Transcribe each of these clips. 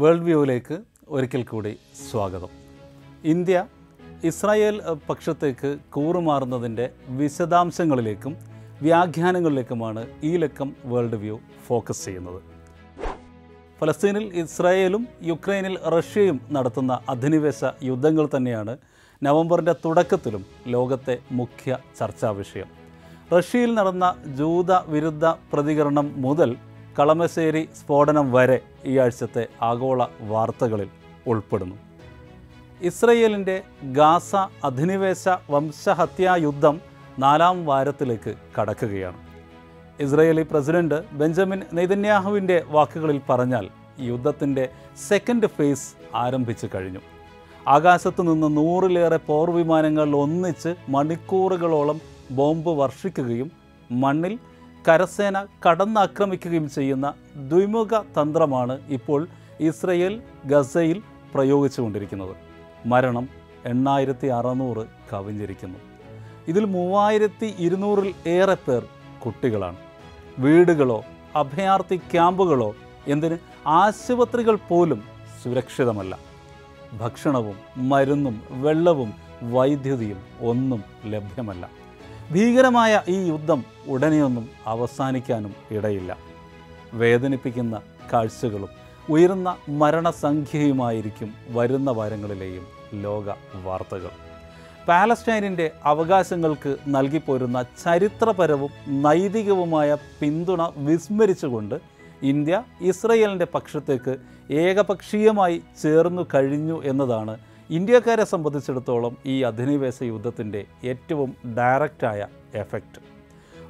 World വ്യൂവിലേക്ക് ഒരിക്കൽ കൂടി സ്വാഗതം. ഇന്ത്യ ഇസ്രായേൽ പക്ഷത്തേക്ക് കൂറുമാറുന്നതിന്റെ വിശദാംശങ്ങളിലേക്കും വ്യാഖ്യാനങ്ങളിലേക്കുമാണ് ഈ ലക്കം വേൾഡ് വ്യൂ ഫോക്കസ് ചെയ്യുന്നത്. ഫലസ്തീനിൽ ഇസ്രായേലും യുക്രൈനിൽ റഷ്യയും നടത്തുന്ന അധിനിവേശ യുദ്ധങ്ങൾ തന്നെയാണ് നവംബറിന്റെ തുടക്കത്തിലും ലോകത്തെ മുഖ്യ ചർച്ചാ വിഷയം. റഷ്യയിൽ നടന്ന ജൂത വിരുദ്ധ പ്രതികരണം മുതൽ കളമശ്ശേരി സ്ഫോടനം വരെ ഈ ആഴ്ചത്തെ ആഗോള വാർത്തകളിൽ ഉൾപ്പെടുന്നു. ഇസ്രയേലിന്റെ ഗാസ അധിനിവേശ വംശഹത്യാ യുദ്ധം നാലാം വാരത്തിലേക്ക് കടക്കുകയാണ്. ഇസ്രയേലി പ്രസിഡന്റ് ബെഞ്ചമിൻ നെതന്യാഹുവിന്റെ വാക്കുകളിൽ പറഞ്ഞാൽ യുദ്ധത്തിന്റെ സെക്കൻഡ് ഫേസ് ആരംഭിച്ചു കഴിഞ്ഞു. ആകാശത്തു നിന്ന് നൂറിലേറെ പോർ വിമാനങ്ങൾ ഒന്നിച്ച് മണിക്കൂറുകളോളം ബോംബ് വർഷിക്കുകയും മണ്ണിൽ കരസേന കടന്നാക്രമിക്കുകയും ചെയ്യുന്ന ദ്വിമുഖ തന്ത്രമാണ് ഇപ്പോൾ ഇസ്രയേൽ ഗസയിൽ പ്രയോഗിച്ചുകൊണ്ടിരിക്കുന്നത്. മരണം എണ്ണായിരത്തി അറുന്നൂറ് കവിഞ്ഞിരിക്കുന്നു. ഇതിൽ മൂവായിരത്തി ഇരുന്നൂറിൽ ഏറെ പേർ കുട്ടികളാണ്. വീടുകളോ അഭയാർത്ഥി ക്യാമ്പുകളോ എന്തിന് ആശുപത്രികൾ പോലും സുരക്ഷിതമല്ല. ഭക്ഷണവും മരുന്നും വെള്ളവും വൈദ്യുതിയും ഒന്നും ലഭ്യമല്ല. ഭീകരമായ ഈ യുദ്ധം ഉടനെയൊന്നും അവസാനിക്കാനും ഇടയില്ല. വേദനിപ്പിക്കുന്ന കാഴ്ചകളും ഉയർന്ന മരണസംഖ്യയുമായിരിക്കും വരുന്ന വാരങ്ങളിലെയും ലോക വാർത്തകൾ. പാലസ്റ്റൈനിന്റെ അവകാശങ്ങൾക്ക് നൽകിപ്പോരുന്ന ചരിത്രപരവും നൈതികവുമായ പിന്തുണ വിസ്മരിച്ചുകൊണ്ട് ഇന്ത്യ ഇസ്രയേലിന്റെ പക്ഷത്തേക്ക് ഏകപക്ഷീയമായി ചേർന്നു കഴിഞ്ഞു എന്നതാണ് ഇന്ത്യക്കാരെ സംബന്ധിച്ചിടത്തോളം ഈ അധിനിവേശ യുദ്ധത്തിന്റെ ഏറ്റവും ഡയറക്റ്റായ എഫക്റ്റ്.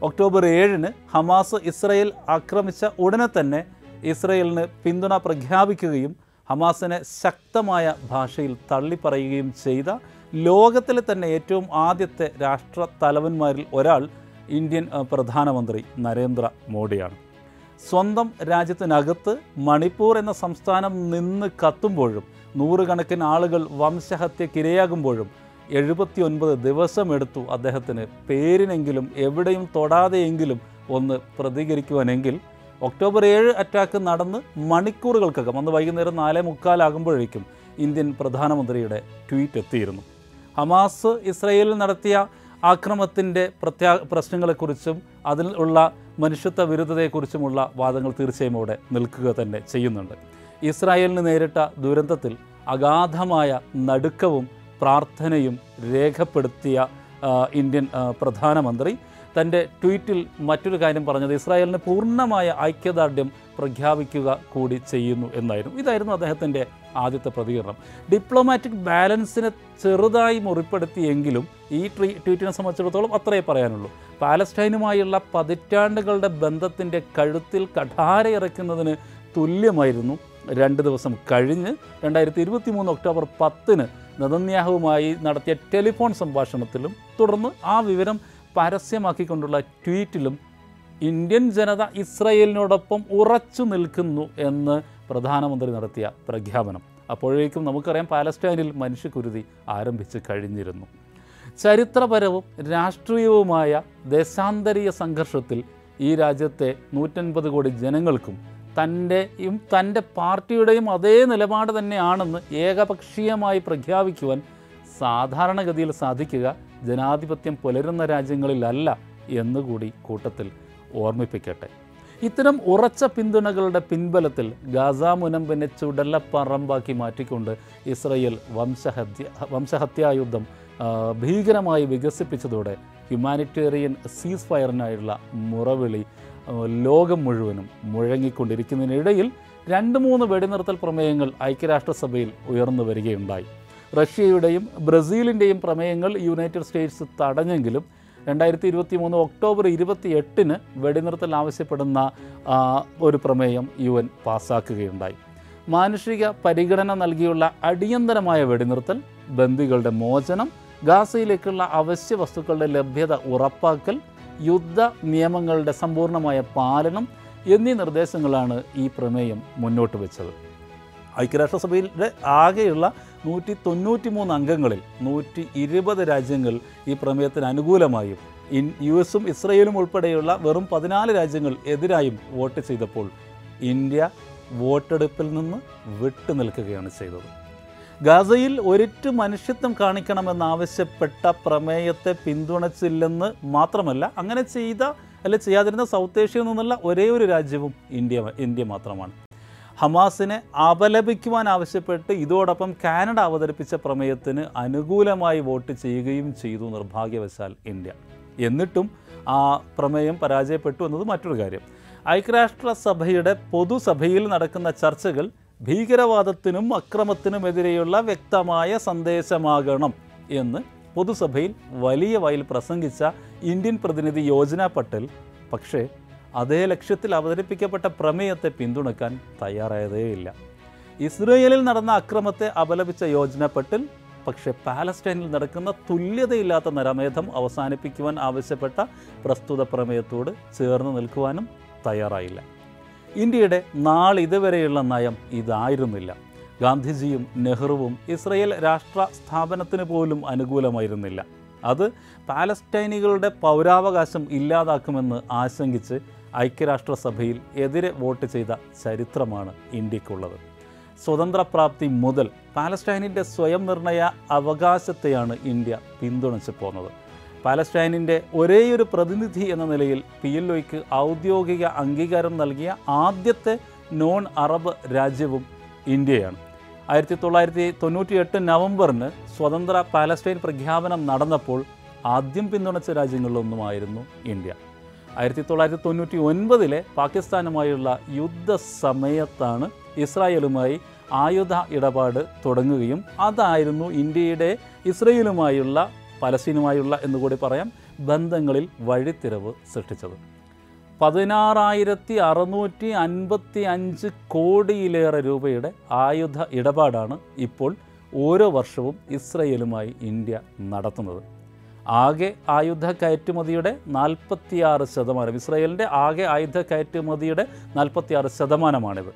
ഒക്ടോബർ ഏഴിന് ഹമാസ് ഇസ്രയേൽ ആക്രമിച്ച ഉടനെ തന്നെ ഇസ്രയേലിന് പിന്തുണ പ്രഖ്യാപിക്കുകയും ഹമാസിനെ ശക്തമായ ഭാഷയിൽ തള്ളിപ്പറയുകയും ചെയ്ത ലോകത്തിലെ തന്നെ ഏറ്റവും ആദ്യത്തെ രാഷ്ട്ര തലവന്മാരിൽ ഒരാൾ ഇന്ത്യൻ പ്രധാനമന്ത്രി നരേന്ദ്ര മോഡിയാണ് സ്വന്തം രാജ്യത്തിനകത്ത് മണിപ്പൂർ എന്ന സംസ്ഥാനം നിന്ന് കത്തുമ്പോഴും നൂറുകണക്കിന് ആളുകൾ വംശഹത്യക്കിരയാകുമ്പോഴും എഴുപത്തിയൊൻപത് ദിവസമെടുത്തു അദ്ദേഹത്തിന് പേരിനെങ്കിലും എവിടെയും തൊടാതെയെങ്കിലും ഒന്ന് പ്രതികരിക്കുവാനെങ്കിൽ ഒക്ടോബർ ഏഴ് അറ്റാക്ക് നടന്ന് മണിക്കൂറുകൾക്കകം അന്ന് വൈകുന്നേരം നാലേ മുക്കാലാകുമ്പോഴേക്കും ഇന്ത്യൻ പ്രധാനമന്ത്രിയുടെ ട്വീറ്റ് എത്തിയിരുന്നു. ഹമാസ് ഇസ്രയേലിൽ നടത്തിയ ആക്രമത്തിന്റെ പ്രത്യാ പ്രശ്നങ്ങളെക്കുറിച്ചും അതിൽ ഉള്ള മനുഷ്യത്വ വിരുദ്ധതയെക്കുറിച്ചുമുള്ള വാദങ്ങൾ തീർച്ചയായും അവിടെ നിൽക്കുക തന്നെ ചെയ്യുന്നുണ്ട്. ഇസ്രായേലിന് നേരിട്ട ദുരന്തത്തിൽ അഗാധമായ നടുക്കവും പ്രാർത്ഥനയും രേഖപ്പെടുത്തിയ ഇന്ത്യൻ പ്രധാനമന്ത്രി. തന്റെ ട്വീറ്റിൽ മറ്റൊരു കാര്യം പറഞ്ഞത് ഇസ്രായേലിന് പൂർണമായ ഐക്യദാർഢ്യം പ്രഖ്യാപിക്കുക കൂടി ചെയ്യുന്നു എന്നായിരുന്നു. ഇതായിരുന്നു അദ്ദേഹത്തിന്റെ ആദ്യത്തെ പ്രതികരണം. ഡിപ്ലോമാറ്റിക് ബാലൻസിനെ ചെറുതായി മുറിപ്പെടുത്തിയെങ്കിലും ഈ ട്രീ ട്വീറ്റിനെ സംബന്ധിച്ചിടത്തോളം അത്രയേ പറയാനുള്ളൂ. പാലസ്റ്റൈനുമായുള്ള പതിറ്റാണ്ടുകളുടെ ബന്ധത്തിന്റെ കഴുത്തിൽ കഠാര ഇറക്കുന്നതിന് തുല്യമായിരുന്നു. രണ്ട് ദിവസം കഴിഞ്ഞ് രണ്ടായിരത്തി ഇരുപത്തി മൂന്ന് ഒക്ടോബർ പത്തിന് നദന്യാഹുവുമായി നടത്തിയ ടെലിഫോൺ സംഭാഷണത്തിലും തുടർന്ന് ആ വിവരം പരസ്യമാക്കിക്കൊണ്ടുള്ള ട്വീറ്റിലും ഇന്ത്യൻ ജനത ഇസ്രയേലിനോടൊപ്പം ഉറച്ചു നിൽക്കുന്നു എന്ന് പ്രധാനമന്ത്രി നടത്തിയ പ്രഖ്യാപനം. അപ്പോഴേക്കും നമുക്കറിയാം പാലസ്റ്റൈനിൽ മനുഷ്യക്കുരുതി ആരംഭിച്ച് കഴിഞ്ഞിരുന്നു. ചരിത്രപരവും രാഷ്ട്രീയവുമായ ദേശാന്തരീയ സംഘർഷത്തിൽ ഈ രാജ്യത്തെ നൂറ്റൻപത് കോടി ജനങ്ങൾക്കും തന്റെയും തന്റെ പാർട്ടിയുടെയും അതേ നിലപാട് തന്നെയാണെന്ന് ഏകപക്ഷീയമായി പ്രഖ്യാപിക്കുവാൻ സാധാരണഗതിയിൽ സാധിക്കുക ജനാധിപത്യം പുലരുന്ന രാജ്യങ്ങളിലല്ല എന്നുകൂടി കൂട്ടത്തിൽ ഓർമ്മിപ്പിക്കട്ടെ. ഇത്തരം ഉറച്ച പിന്തുണകളുടെ പിൻബലത്തിൽ ഗാസ മുനമ്പിനെ ചുടലപ്പറമ്പാക്കി മാറ്റിക്കൊണ്ട് ഇസ്രയേൽ വംശഹത്യ വംശഹത്യായുദ്ധം ഭീകരമായി വികസിപ്പിച്ചതോടെ ഹ്യൂമാനിറ്റേറിയൻ സീസ് ഫയറിനായുള്ള മുറവിളി ലോകം മുഴുവനും മുഴങ്ങിക്കൊണ്ടിരിക്കുന്നതിനിടയിൽ രണ്ട് മൂന്ന് വെടിനിർത്തൽ പ്രമേയങ്ങൾ ഐക്യരാഷ്ട്രസഭയിൽ ഉയർന്നു വരികയുണ്ടായി. റഷ്യയുടെയും ബ്രസീലിന്റെയും പ്രമേയങ്ങൾ യുണൈറ്റഡ് സ്റ്റേറ്റ്സ് തടഞ്ഞെങ്കിലും രണ്ടായിരത്തി ഇരുപത്തി മൂന്ന് ഒക്ടോബർ ഇരുപത്തി എട്ടിന് വെടിനിർത്തൽ ആവശ്യപ്പെടുന്ന ഒരു പ്രമേയം യു എൻ പാസ്സാക്കുകയുണ്ടായി മാനുഷിക പരിഗണന നൽകിയുള്ള അടിയന്തരമായ വെടിനിർത്തൽ ബന്ദികളുടെ മോചനം ഗാസയിലേക്കുള്ള അവശ്യ വസ്തുക്കളുടെ ലഭ്യത ഉറപ്പാക്കൽ യുദ്ധ നിയമങ്ങളുടെ സമ്പൂർണമായ പാലനം എന്നീ നിർദ്ദേശങ്ങളാണ് ഈ പ്രമേയം മുന്നോട്ട് വെച്ചത്. ഐക്യരാഷ്ട്രസഭയിലെ ആകെയുള്ള നൂറ്റി തൊണ്ണൂറ്റി മൂന്ന് അംഗങ്ങളിൽ നൂറ്റി ഇരുപത് രാജ്യങ്ങൾ ഈ പ്രമേയത്തിന് അനുകൂലമായും ഇൻ യു എസും ഇസ്രയേലും ഉൾപ്പെടെയുള്ള വെറും പതിനാല് രാജ്യങ്ങൾ എതിരായും വോട്ട് ചെയ്തപ്പോൾ ഇന്ത്യ വോട്ടെടുപ്പിൽ നിന്ന് വിട്ടുനിൽക്കുകയാണ് ചെയ്തത്. ഗാസയിൽ ഒരിറ്റു മനുഷ്യത്വം കാണിക്കണമെന്നാവശ്യപ്പെട്ട പ്രമേയത്തെ പിന്തുണച്ചില്ലെന്ന് മാത്രമല്ല അങ്ങനെ ചെയ്ത അല്ലെ ചെയ്യാതിരുന്ന സൗത്ത് ഏഷ്യയിൽ നിന്നുള്ള ഒരേ ഒരു രാജ്യവും ഇന്ത്യ ഇന്ത്യ മാത്രമാണ്. ഹമാസിനെ അപലപിക്കുവാൻ ആവശ്യപ്പെട്ട് ഇതോടൊപ്പം കാനഡ അവതരിപ്പിച്ച പ്രമേയത്തിന് അനുകൂലമായി വോട്ട് ചെയ്യുകയും ചെയ്തു നിർഭാഗ്യവശാൽ ഇന്ത്യ. എന്നിട്ടും ആ പ്രമേയം പരാജയപ്പെട്ടു എന്നത് മറ്റൊരു കാര്യം. ഐക്യരാഷ്ട്രസഭയുടെ പൊതുസഭയിൽ നടക്കുന്ന ചർച്ചകൾ ഭീകരവാദത്തിനും അക്രമത്തിനുമെതിരെയുള്ള വ്യക്തമായ സന്ദേശമാകണം എന്ന് പൊതുസഭയിൽ വലിയ വയൽ പ്രസംഗിച്ച ഇന്ത്യൻ പ്രതിനിധി യോജന പട്ടേൽ പക്ഷേ അതേ ലക്ഷ്യത്തിൽ അവതരിപ്പിക്കപ്പെട്ട പ്രമേയത്തെ പിന്തുണക്കാൻ തയ്യാറായതേയില്ല. ഇസ്രയേലിൽ നടന്ന അക്രമത്തെ അപലപിച്ച യോജന പട്ടേൽ പക്ഷേ പാലസ്റ്റൈനിൽ നടക്കുന്ന തുല്യതയില്ലാത്ത നരമേധം അവസാനിപ്പിക്കുവാൻ ആവശ്യപ്പെട്ട പ്രസ്തുത പ്രമേയത്തോട് ചേർന്ന് നിൽക്കുവാനും തയ്യാറായില്ല. ഇന്ത്യയുടെ നാളിതുവരെയുള്ള നയം ഇതായിരുന്നില്ല. ഗാന്ധിജിയും നെഹ്റുവും ഇസ്രയേൽ രാഷ്ട്ര സ്ഥാപനത്തിന് പോലും അനുകൂലമായിരുന്നില്ല. അത് പാലസ്റ്റൈനികളുടെ പൗരാവകാശം ഇല്ലാതാക്കുമെന്ന് ആശങ്കിച്ച് ഐക്യരാഷ്ട്രസഭയിൽ എതിരെ വോട്ട് ചെയ്ത ചരിത്രമാണ് ഇന്ത്യക്കുള്ളത്. സ്വതന്ത്രപ്രാപ്തി മുതൽ പാലസ്റ്റൈനിന്റെ സ്വയം നിർണയ അവകാശത്തെയാണ് ഇന്ത്യ പിന്തുണച്ച് പോന്നത്. പാലസ്റ്റൈനിന്റെ ഒരേയൊരു പ്രതിനിധി എന്ന നിലയിൽ പി എൽ ഒയ്ക്ക് ഔദ്യോഗിക അംഗീകാരം നൽകിയ ആദ്യത്തെ നോൺ അറബ് രാജ്യവും ഇന്ത്യയാണ്. ആയിരത്തി തൊള്ളായിരത്തി തൊണ്ണൂറ്റി എട്ട് നവംബറിന് സ്വതന്ത്ര പാലസ്റ്റൈൻ പ്രഖ്യാപനം നടന്നപ്പോൾ ആദ്യം പിന്തുണച്ച രാജ്യങ്ങളിലൊന്നുമായിരുന്നു ഇന്ത്യ. ആയിരത്തി തൊള്ളായിരത്തി തൊണ്ണൂറ്റി ഒൻപതിലെ പാകിസ്ഥാനുമായുള്ള യുദ്ധസമയത്താണ് ഇസ്രായേലുമായി ആയുധ ഇടപാട് തുടങ്ങുകയും അതായിരുന്നു ഇന്ത്യയുടെ ഇസ്രയേലുമായുള്ള പലസ്തീനുമായുള്ള എന്നുകൂടി പറയാം ബന്ധങ്ങളിൽ വഴിത്തിരവ് സൃഷ്ടിച്ചത്. പതിനാറായിരത്തി അറുന്നൂറ്റി അൻപത്തി അഞ്ച് കോടിയിലേറെ രൂപയുടെ ആയുധ ഇടപാടാണ് ഇപ്പോൾ ഓരോ വർഷവും ഇസ്രയേലുമായി ഇന്ത്യ നടത്തുന്നത്. ആകെ ആയുധ കയറ്റുമതിയുടെ നാൽപ്പത്തിയാറ് ശതമാനം ഇസ്രയേലിന്റെ ആകെ ആയുധ കയറ്റുമതിയുടെ നാൽപ്പത്തിയാറ് ശതമാനമാണിത്.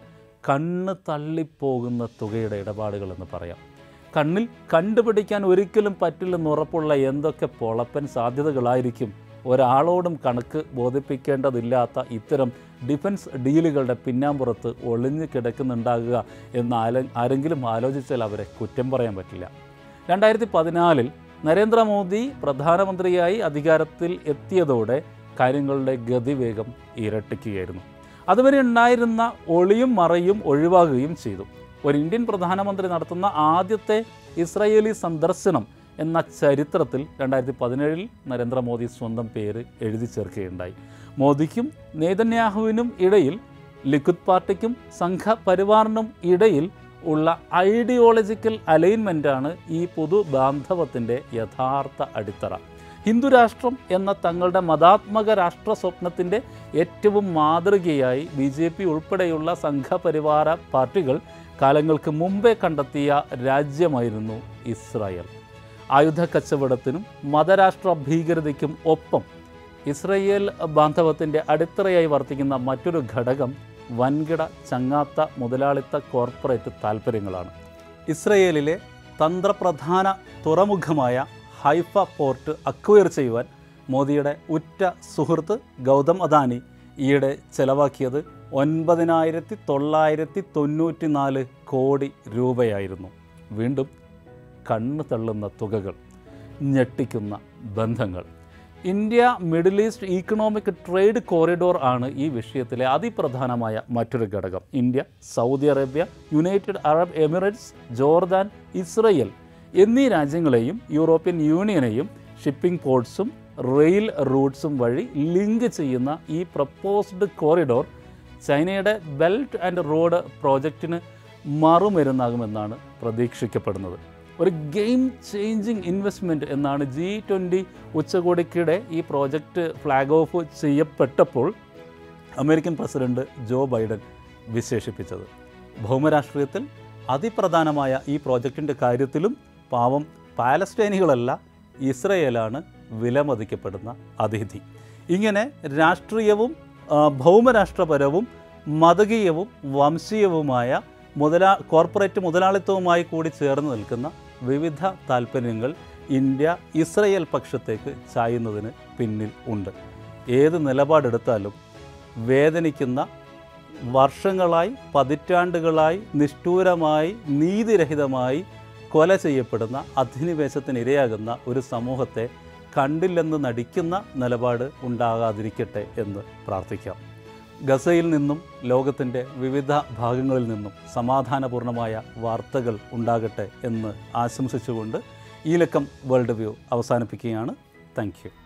കണ്ണ് തള്ളിപ്പോകുന്ന തുകയുടെ ഇടപാടുകളെന്ന് പറയാം. കണ്ണിൽ കണ്ടുപിടിക്കാൻ ഒരിക്കലും പറ്റില്ലെന്ന് ഉറപ്പുള്ള എന്തൊക്കെ പൊളപ്പൻ സാധ്യതകളായിരിക്കും? ഒരാളോടും കണക്ക് ബോധിപ്പിക്കേണ്ടതില്ലാത്ത ഇത്തരം ഡിഫൻസ് ഡീലുകളുടെ പിന്നാമ്പുറത്ത് ഒളിഞ്ഞു കിടക്കുന്നുണ്ടാകുക എന്ന് ആരെങ്കിലും ആലോചിച്ചാൽ അവരെ കുറ്റം പറയാൻ പറ്റില്ല. രണ്ടായിരത്തി പതിനാലിൽ നരേന്ദ്രമോദി പ്രധാനമന്ത്രിയായി അധികാരത്തിൽ എത്തിയതോടെ കാര്യങ്ങളുടെ ഗതിവേഗം ഇരട്ടിക്കുകയായിരുന്നു. അതുവരെ ഉണ്ടായിരുന്ന ഒളിയും മറയും ഒഴിവാകുകയും ചെയ്തു. ഒരു ഇന്ത്യൻ പ്രധാനമന്ത്രി നടത്തുന്ന ആദ്യത്തെ ഇസ്രായേലി സന്ദർശനം എന്ന ചരിത്രത്തിൽ രണ്ടായിരത്തി പതിനേഴിൽ നരേന്ദ്രമോദി സ്വന്തം പേര് എഴുതി ചേർക്കുകയുണ്ടായി. മോദിക്കും നേതന്യാഹുവിനും ഇടയിൽ ലിക്വിഡ് പാർട്ടിക്കും സംഘപരിവാറിനും ഇടയിൽ ഉള്ള ഐഡിയോളജിക്കൽ അലൈൻമെന്റാണ് ഈ പൊതു ബാന്ധവത്തിന്റെ യഥാർത്ഥ അടിത്തറ. ഹിന്ദുരാഷ്ട്രം എന്ന തങ്ങളുടെ മതാത്മക രാഷ്ട്ര സ്വപ്നത്തിന്റെ ഏറ്റവും മാതൃകയായി ബി ജെ പി ഉൾപ്പെടെയുള്ള സംഘപരിവാര പാർട്ടികൾ കാലങ്ങൾക്ക് മുമ്പേ കണ്ടെത്തിയ രാജ്യമായിരുന്നു ഇസ്രായേൽ. ആയുധ കച്ചവടത്തിനും മതരാഷ്ട്ര ഭീകരതയ്ക്കും ഒപ്പം ഇസ്രയേൽ ബാന്ധവത്തിന്റെ അടിത്തറയായി വർത്തിക്കുന്ന മറ്റൊരു ഘടകം വൻകിട ചങ്ങാത്ത മുതലാളിത്ത കോർപ്പറേറ്റ് താൽപ്പര്യങ്ങളാണ് ഇസ്രയേലിലെ തന്ത്രപ്രധാന തുറമുഖമായ ഹൈഫ പോർട്ട് അക്വയർ ചെയ്യുവാൻ മോദിയുടെ ഉറ്റ സുഹൃത്ത് ഗൗതം അദാനി ഈയിടെ ചെലവാക്കിയത് ഒൻപതിനായിരത്തി തൊള്ളായിരത്തി തൊണ്ണൂറ്റി നാല് കോടി രൂപയായിരുന്നു. വീണ്ടും കണ്ണു തള്ളുന്ന തുകകൾ ഞെട്ടിക്കുന്ന ബന്ധങ്ങൾ. India Middle East economic trade corridor ആണ് ഈ വിഷയത്തിലെ അതിപ്രധാനമായ മറ്റൊരു ഘടകം. India Saudi Arabia United Arab Emirates Jordan Israel എന്നീ രാജ്യങ്ങളെയും യൂറോപ്യൻ യൂണിയനെയും ഷിപ്പിംഗ് പോർട്ട്സും റെയിൽ റൂട്ട്സും വഴി ലിങ്ക് ചെയ്യുന്ന ഈ പ്രപ്പോസ്ഡ് കോറിഡോർ ചൈനയുടെ ബെൽറ്റ് ആൻഡ് റോഡ് പ്രോജക്റ്റിന് മറുമരുന്നാകുമെന്നാണ് പ്രതീക്ഷിക്കപ്പെടുന്നത്. ഒരു ഗെയിം ചേഞ്ചിങ് ഇൻവെസ്റ്റ്മെന്റ് എന്നാണ് ജി ട്വന്റി ഉച്ചകോടിക്കിടെ ഈ പ്രോജക്റ്റ് ഫ്ലാഗ് ഓഫ് ചെയ്യപ്പെട്ടപ്പോൾ അമേരിക്കൻ പ്രസിഡന്റ് ജോ ബൈഡൻ വിശേഷിപ്പിച്ചത്. ഭൗമരാഷ്ട്രീയത്തിൽ അതിപ്രധാനമായ ഈ പ്രോജക്റ്റിന്റെ കാര്യത്തിലും പാവം പാലസ്റ്റൈനികളല്ല ഇസ്രയേലാണ് വിലമതിക്കപ്പെടുന്ന അതിഥി. ഇങ്ങനെ രാഷ്ട്രീയവും ഭൗമരാഷ്ട്രപരവും മതകീയവും വംശീയവുമായ മുതലാ കോർപ്പറേറ്റ് മുതലാളിത്തവുമായി കൂടി ചേർന്ന് നിൽക്കുന്ന വിവിധ താൽപ്പര്യങ്ങൾ ഇന്ത്യ ഇസ്രയേൽ പക്ഷത്തേക്ക് ചായുന്നതിന് പിന്നിൽ ഉണ്ട്. ഏത് നിലപാടെടുത്താലും വേദനിക്കുന്ന വർഷങ്ങളായി പതിറ്റാണ്ടുകളായി നിഷ്ഠൂരമായി നീതിരഹിതമായി കൊല ചെയ്യപ്പെടുന്ന അധിനിവേശത്തിന് ഇരയാകുന്ന ഒരു സമൂഹത്തെ കണ്ടില്ലെന്ന് നടിക്കുന്ന നിലപാട് ഉണ്ടാകാതിരിക്കട്ടെ എന്ന് പ്രാർത്ഥിക്കാം. ഗസയിൽ നിന്നും ലോകത്തിന്റെ വിവിധ ഭാഗങ്ങളിൽ നിന്നും സമാധാനപൂർണമായ വാർത്തകൾ ഉണ്ടാകട്ടെ എന്ന് ആശംസിച്ചുകൊണ്ട് ഈ ലക്കം വേൾഡ് വ്യൂ അവസാനിപ്പിക്കുകയാണ്. താങ്ക്